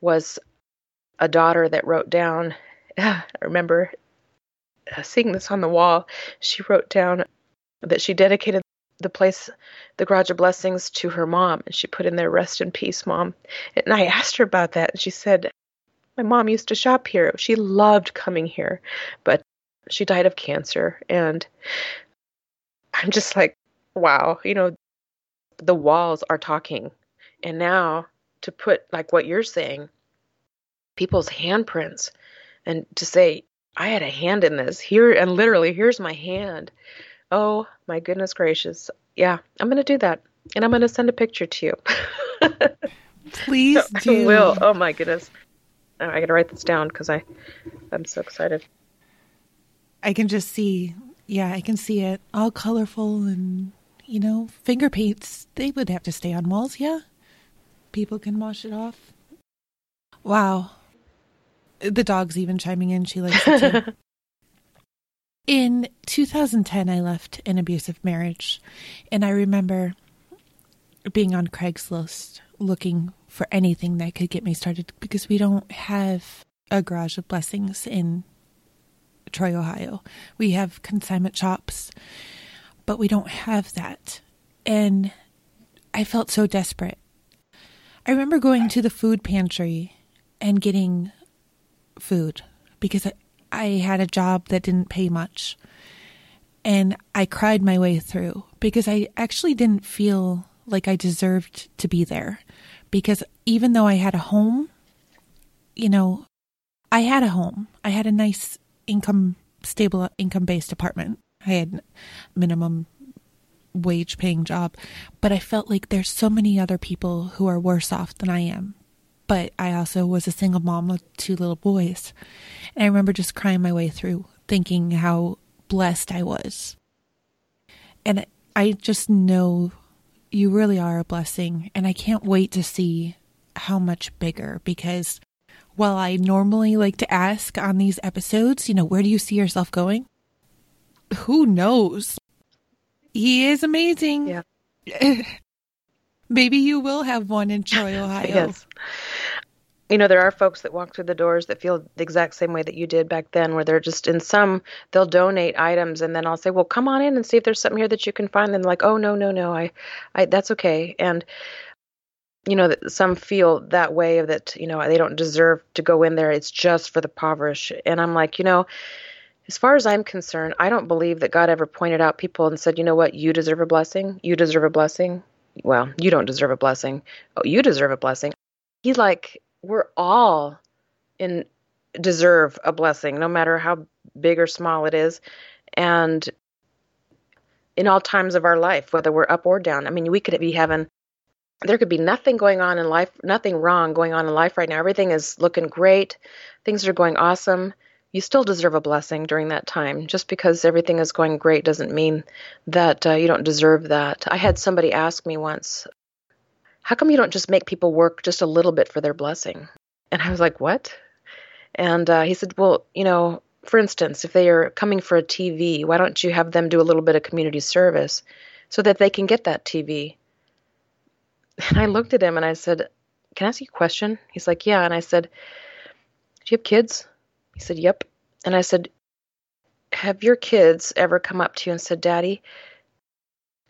was a daughter that wrote down. I remember seeing this on the wall. She wrote down that she dedicated the place, the Garage of Blessings, to her mom. And she put in there, rest in peace, mom. And I asked her about that. And she said, My mom used to shop here. She loved coming here, but she died of cancer. And I'm just like, wow, you know, the walls are talking. And now to put, like what you're saying, people's handprints and to say, I had a hand in this here, and literally, here's my hand. Oh my goodness gracious. Yeah, I'm going to do that. And I'm going to send a picture to you. Please do. I will. Oh my goodness. Oh, I got to write this down because I, I'm so excited. I can just see, yeah, I can see it all colorful and, you know, finger paints. They would have to stay on walls, yeah? People can wash it off. Wow. The dog's even chiming in. She likes it too. In 2010, I left an abusive marriage, and I remember being on Craigslist looking for anything that could get me started because we don't have a garage of blessings in Troy, Ohio. We have consignment shops, but we don't have that. And I felt so desperate. I remember going to the food pantry and getting food because I had a job that didn't pay much. And I cried my way through because I actually didn't feel like I deserved to be there. Because even though I had a home, you know, I had a home. I had a nice income, stable income based apartment. I had minimum wage paying job, but I felt like there's so many other people who are worse off than I am but I also was a single mom with two little boys. And I remember just crying my way through, thinking how blessed I was. And I just know you really are a blessing. And I can't wait to see how much bigger because while I normally like to ask on these episodes, you know, where do you see yourself going? Who knows? He is amazing. Yeah. Maybe you will have one in Troy, Ohio. yes. You know, there are folks that walk through the doors that feel the exact same way that you did back then, where they're just in some, they'll donate items, and then I'll say, "Well, come on in and see if there's something here that you can find." And like, "Oh no, no, no, I, I, that's okay." And you know that some feel that way of that you know they don't deserve to go in there it's just for the impoverished and i'm like you know as far as i'm concerned i don't believe that god ever pointed out people and said you know what you deserve a blessing you deserve a blessing well, you don't deserve a blessing. Oh, you deserve a blessing. He's like, we're all in deserve a blessing, no matter how big or small it is. And in all times of our life, whether we're up or down. I mean, we could be having there could be nothing going on in life, nothing wrong going on in life right now. Everything is looking great. Things are going awesome. You still deserve a blessing during that time. Just because everything is going great doesn't mean that uh, you don't deserve that. I had somebody ask me once, How come you don't just make people work just a little bit for their blessing? And I was like, What? And uh, he said, Well, you know, for instance, if they are coming for a TV, why don't you have them do a little bit of community service so that they can get that TV? And I looked at him and I said, Can I ask you a question? He's like, Yeah. And I said, Do you have kids? He said, Yep. And I said, Have your kids ever come up to you and said, Daddy,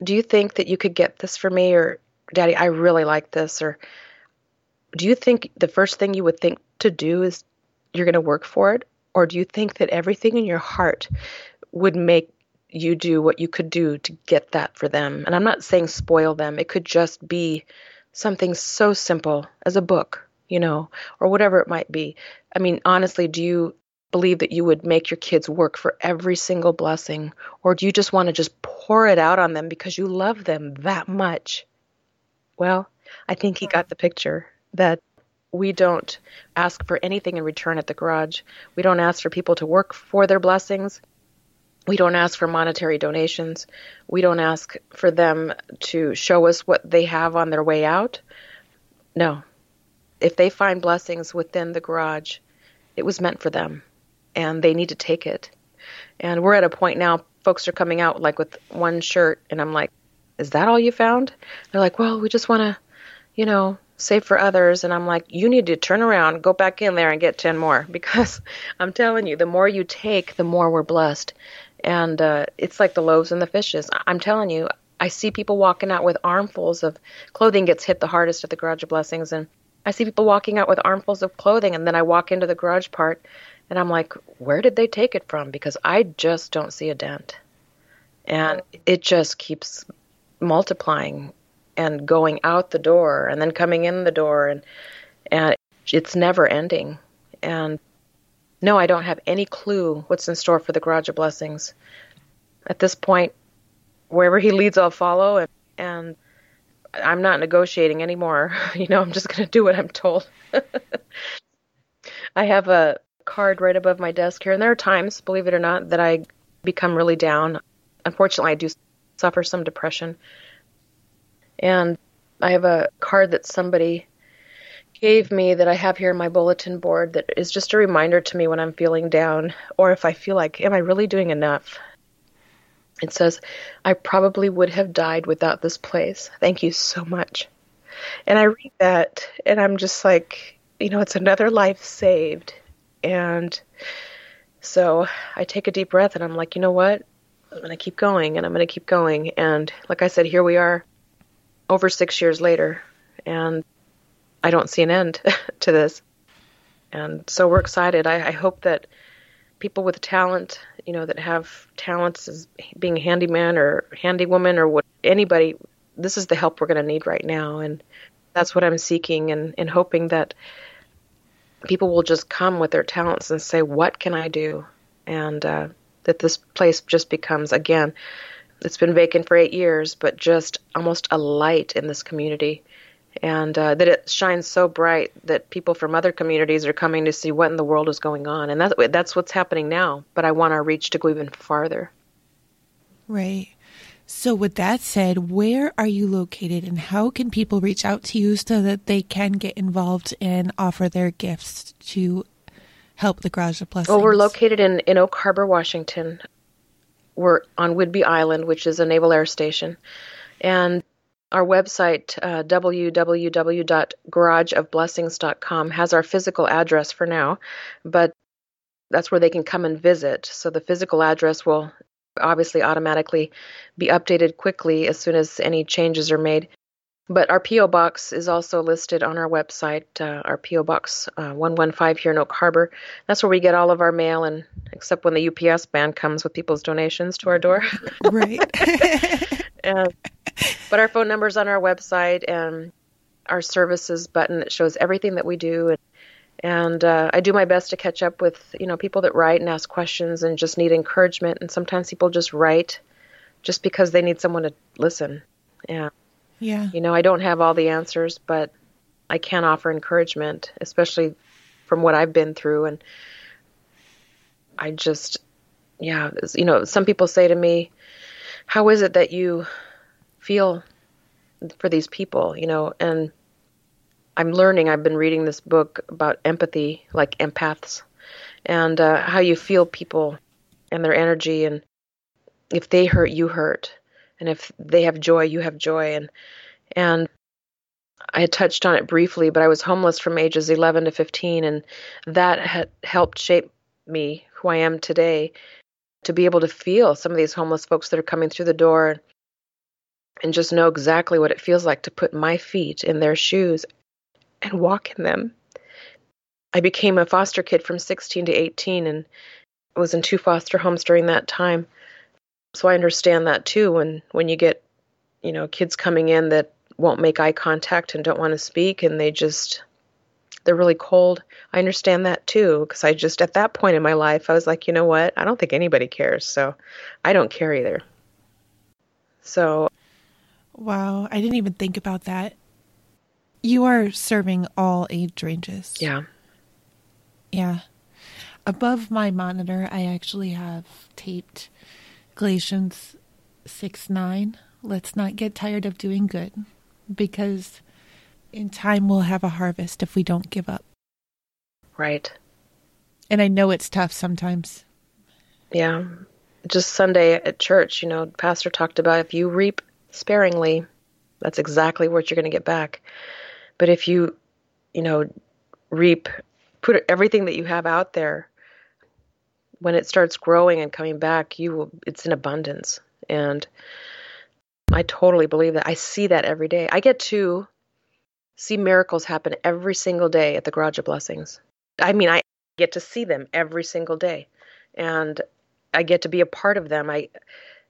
do you think that you could get this for me? Or, Daddy, I really like this? Or, do you think the first thing you would think to do is you're going to work for it? Or do you think that everything in your heart would make you do what you could do to get that for them? And I'm not saying spoil them, it could just be something so simple as a book, you know, or whatever it might be. I mean, honestly, do you believe that you would make your kids work for every single blessing? Or do you just want to just pour it out on them because you love them that much? Well, I think he got the picture that we don't ask for anything in return at the garage. We don't ask for people to work for their blessings. We don't ask for monetary donations. We don't ask for them to show us what they have on their way out. No. If they find blessings within the garage, it was meant for them and they need to take it. And we're at a point now, folks are coming out like with one shirt, and I'm like, is that all you found? They're like, well, we just want to, you know, save for others. And I'm like, you need to turn around, go back in there and get 10 more because I'm telling you, the more you take, the more we're blessed. And uh, it's like the loaves and the fishes. I'm telling you, I see people walking out with armfuls of clothing gets hit the hardest at the garage of blessings. And I see people walking out with armfuls of clothing. And then I walk into the garage part and I'm like, where did they take it from? Because I just don't see a dent. And it just keeps multiplying and going out the door and then coming in the door and and it's never ending. And no, I don't have any clue what's in store for the Garage of Blessings. At this point, wherever he leads, I'll follow, and, and I'm not negotiating anymore. You know, I'm just going to do what I'm told. I have a card right above my desk here, and there are times, believe it or not, that I become really down. Unfortunately, I do suffer some depression. And I have a card that somebody gave me that I have here in my bulletin board that is just a reminder to me when I'm feeling down or if I feel like, am I really doing enough? It says, I probably would have died without this place. Thank you so much. And I read that and I'm just like, you know, it's another life saved. And so I take a deep breath and I'm like, you know what? I'm going to keep going and I'm going to keep going. And like I said, here we are over six years later. And I don't see an end to this. And so we're excited. I, I, hope that people with talent, you know, that have talents as being a handyman or handywoman or what anybody, this is the help we're going to need right now. And that's what I'm seeking and, and hoping that people will just come with their talents and say, what can I do? And uh, that this place just becomes, again, it's been vacant for eight years, but just almost a light in this community and uh, that it shines so bright that people from other communities are coming to see what in the world is going on, and that's that's what's happening now. But I want our reach to go even farther. Right. So, with that said, where are you located, and how can people reach out to you so that they can get involved and offer their gifts to help the Garage of Blessings? Well, we're located in in Oak Harbor, Washington. We're on Whidbey Island, which is a naval air station, and our website, uh, www.garageofblessings.com, has our physical address for now, but that's where they can come and visit. So the physical address will obviously automatically be updated quickly as soon as any changes are made. But our P.O. Box is also listed on our website, uh, our P.O. Box uh, 115 here in Oak Harbor. That's where we get all of our mail, and except when the UPS man comes with people's donations to our door. right. but our phone number is on our website and our services button that shows everything that we do. And, and uh, I do my best to catch up with you know people that write and ask questions and just need encouragement. And sometimes people just write just because they need someone to listen. Yeah. Yeah. You know, I don't have all the answers, but I can offer encouragement, especially from what I've been through. And I just, yeah, you know, some people say to me, How is it that you feel for these people? You know, and I'm learning, I've been reading this book about empathy, like empaths, and uh, how you feel people and their energy. And if they hurt, you hurt. And if they have joy, you have joy. And, and I had touched on it briefly, but I was homeless from ages 11 to 15, and that had helped shape me, who I am today, to be able to feel some of these homeless folks that are coming through the door and just know exactly what it feels like to put my feet in their shoes and walk in them. I became a foster kid from 16 to 18 and was in two foster homes during that time. So I understand that too when when you get you know kids coming in that won't make eye contact and don't want to speak and they just they're really cold. I understand that too because I just at that point in my life I was like, you know what? I don't think anybody cares, so I don't care either. So wow, I didn't even think about that. You are serving all age ranges. Yeah. Yeah. Above my monitor, I actually have taped Galatians 6 9. Let's not get tired of doing good because in time we'll have a harvest if we don't give up. Right. And I know it's tough sometimes. Yeah. Just Sunday at church, you know, pastor talked about if you reap sparingly, that's exactly what you're going to get back. But if you, you know, reap, put everything that you have out there, when it starts growing and coming back, you will, it's in abundance. And I totally believe that. I see that every day. I get to see miracles happen every single day at the Garage of Blessings. I mean, I get to see them every single day. And I get to be a part of them. I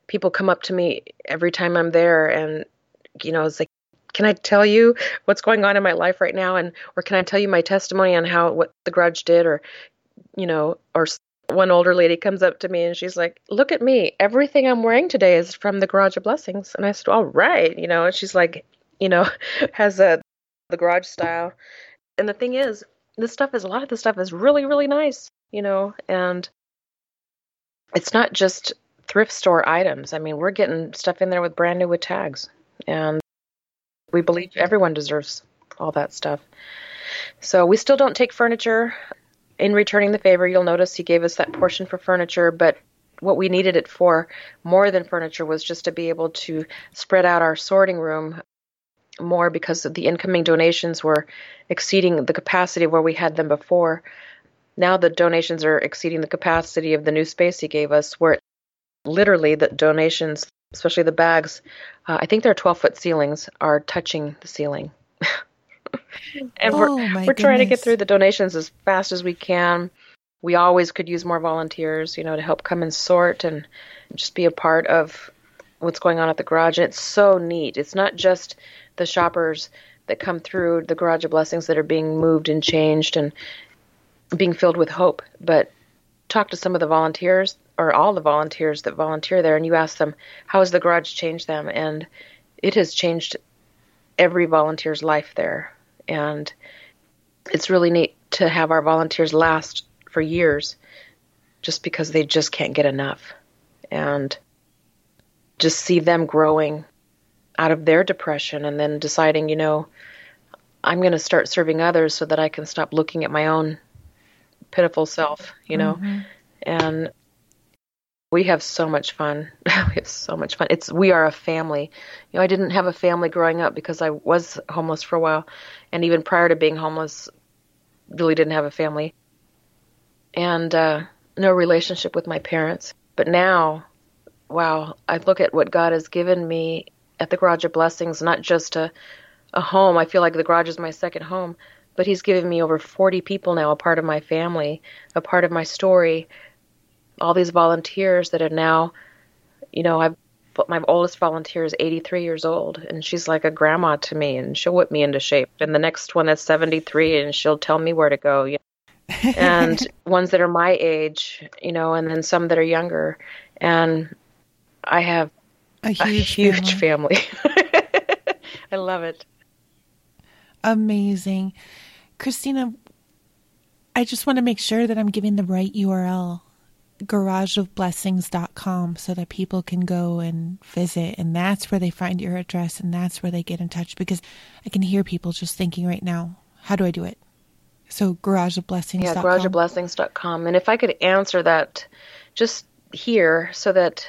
people come up to me every time I'm there and you know, it's like can I tell you what's going on in my life right now and or can I tell you my testimony on how what the grudge did or you know or one older lady comes up to me and she's like, "Look at me. Everything I'm wearing today is from the Garage of Blessings." And I said, "All right," you know. And she's like, you know, has a the garage style. And the thing is, this stuff is a lot of the stuff is really really nice, you know, and it's not just thrift store items. I mean, we're getting stuff in there with brand new with tags. And we believe everyone deserves all that stuff. So we still don't take furniture. In returning the favor, you'll notice he gave us that portion for furniture, but what we needed it for more than furniture was just to be able to spread out our sorting room more because the incoming donations were exceeding the capacity where we had them before. Now the donations are exceeding the capacity of the new space he gave us, where literally the donations, especially the bags, uh, I think they're 12 foot ceilings, are touching the ceiling. and oh, we're we're goodness. trying to get through the donations as fast as we can. We always could use more volunteers, you know, to help come and sort and just be a part of what's going on at the garage. And it's so neat. It's not just the shoppers that come through the garage of blessings that are being moved and changed and being filled with hope, but talk to some of the volunteers or all the volunteers that volunteer there and you ask them how has the garage changed them and it has changed every volunteer's life there and it's really neat to have our volunteers last for years just because they just can't get enough and just see them growing out of their depression and then deciding you know i'm going to start serving others so that i can stop looking at my own pitiful self you know Mm-hmm. and we have so much fun. we have so much fun. It's we are a family. You know, I didn't have a family growing up because I was homeless for a while, and even prior to being homeless, really didn't have a family, and uh, no relationship with my parents. But now, wow, I look at what God has given me at the Garage of Blessings, not just a a home. I feel like the garage is my second home, but He's given me over 40 people now, a part of my family, a part of my story all these volunteers that are now, you know, I've my oldest volunteer is 83 years old, and she's like a grandma to me, and she'll whip me into shape. And the next one is 73, and she'll tell me where to go. You know? and ones that are my age, you know, and then some that are younger, and I have A a huge, huge family. family. I love it. Amazing. Christina, I just want to make sure that I'm giving the right URL garageofblessings.com so that people can go and visit and that's where they find your address and that's where they get in touch because I can hear people just thinking right now, how do I do it? So garageofblessings.com. Yeah, garageofblessings.com. And if I could answer that just here so that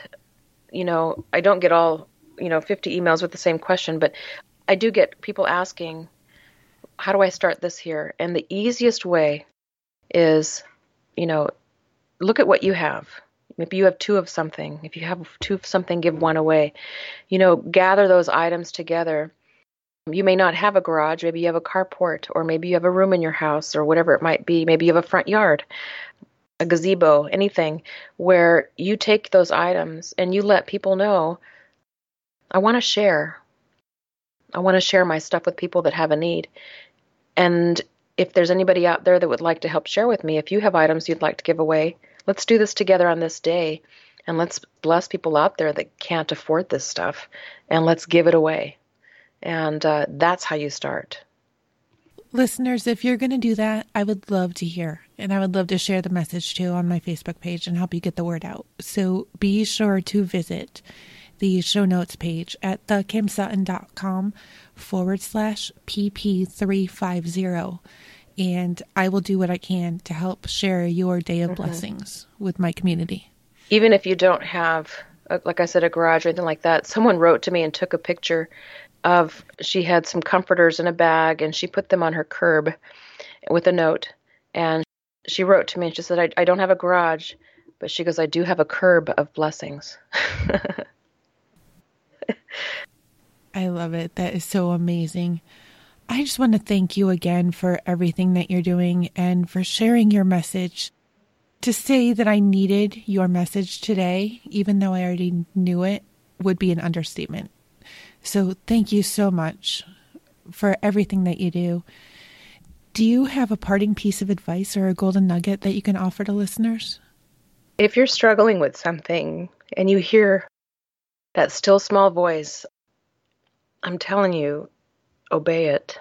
you know, I don't get all, you know, 50 emails with the same question, but I do get people asking, how do I start this here? And the easiest way is, you know, look at what you have. Maybe you have two of something. If you have two of something, give one away. You know, gather those items together. You may not have a garage, maybe you have a carport, or maybe you have a room in your house, or whatever it might be. Maybe you have a front yard, a gazebo, anything, where you take those items and you let people know, I want to share. I want to share my stuff with people that have a need. And if there's anybody out there that would like to help share with me, if you have items you'd like to give away, let's do this together on this day. And let's bless people out there that can't afford this stuff. And let's give it away. And uh, that's how you start. Listeners, if you're going to do that, I would love to hear. And I would love to share the message too on my Facebook page and help you get the word out. So be sure to visit the show notes page at thekimsutton.com forward slash PP350. And I will do what I can to help share your day of mm-hmm. blessings with my community. Even if you don't have, like I said, a garage or anything like that, someone wrote to me and took a picture of she had some comforters in a bag and she put them on her curb with a note. And she wrote to me and she said, I, I don't have a garage, but she goes, I do have a curb of blessings. I love it. That is so amazing. I just want to thank you again for everything that you're doing and for sharing your message. To say that I needed your message today, even though I already knew it, would be an understatement. So thank you so much for everything that you do. Do you have a parting piece of advice or a golden nugget that you can offer to listeners? If you're struggling with something and you hear that still small voice, I'm telling you, obey it.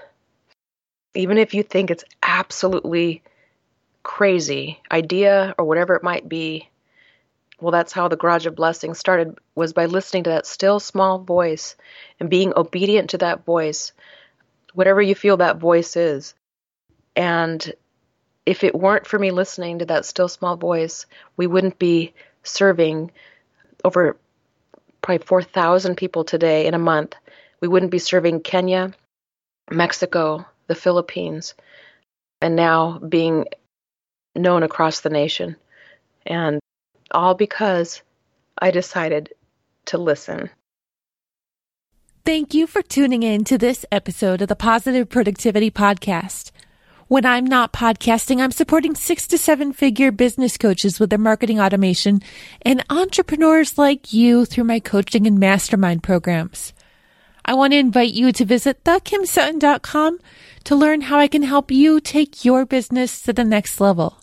Even if you think it's absolutely crazy idea or whatever it might be, well, that's how the Garage of Blessing started, was by listening to that still small voice and being obedient to that voice, whatever you feel that voice is. And if it weren't for me listening to that still small voice, we wouldn't be serving over probably 4,000 people today in a month. We wouldn't be serving Kenya, Mexico, the Philippines, and now being known across the nation. And all because I decided to listen. Thank you for tuning in to this episode of the Positive Productivity Podcast. When I'm not podcasting, I'm supporting six to seven figure business coaches with their marketing automation and entrepreneurs like you through my coaching and mastermind programs. I want to invite you to visit thekimsutton.com to learn how I can help you take your business to the next level.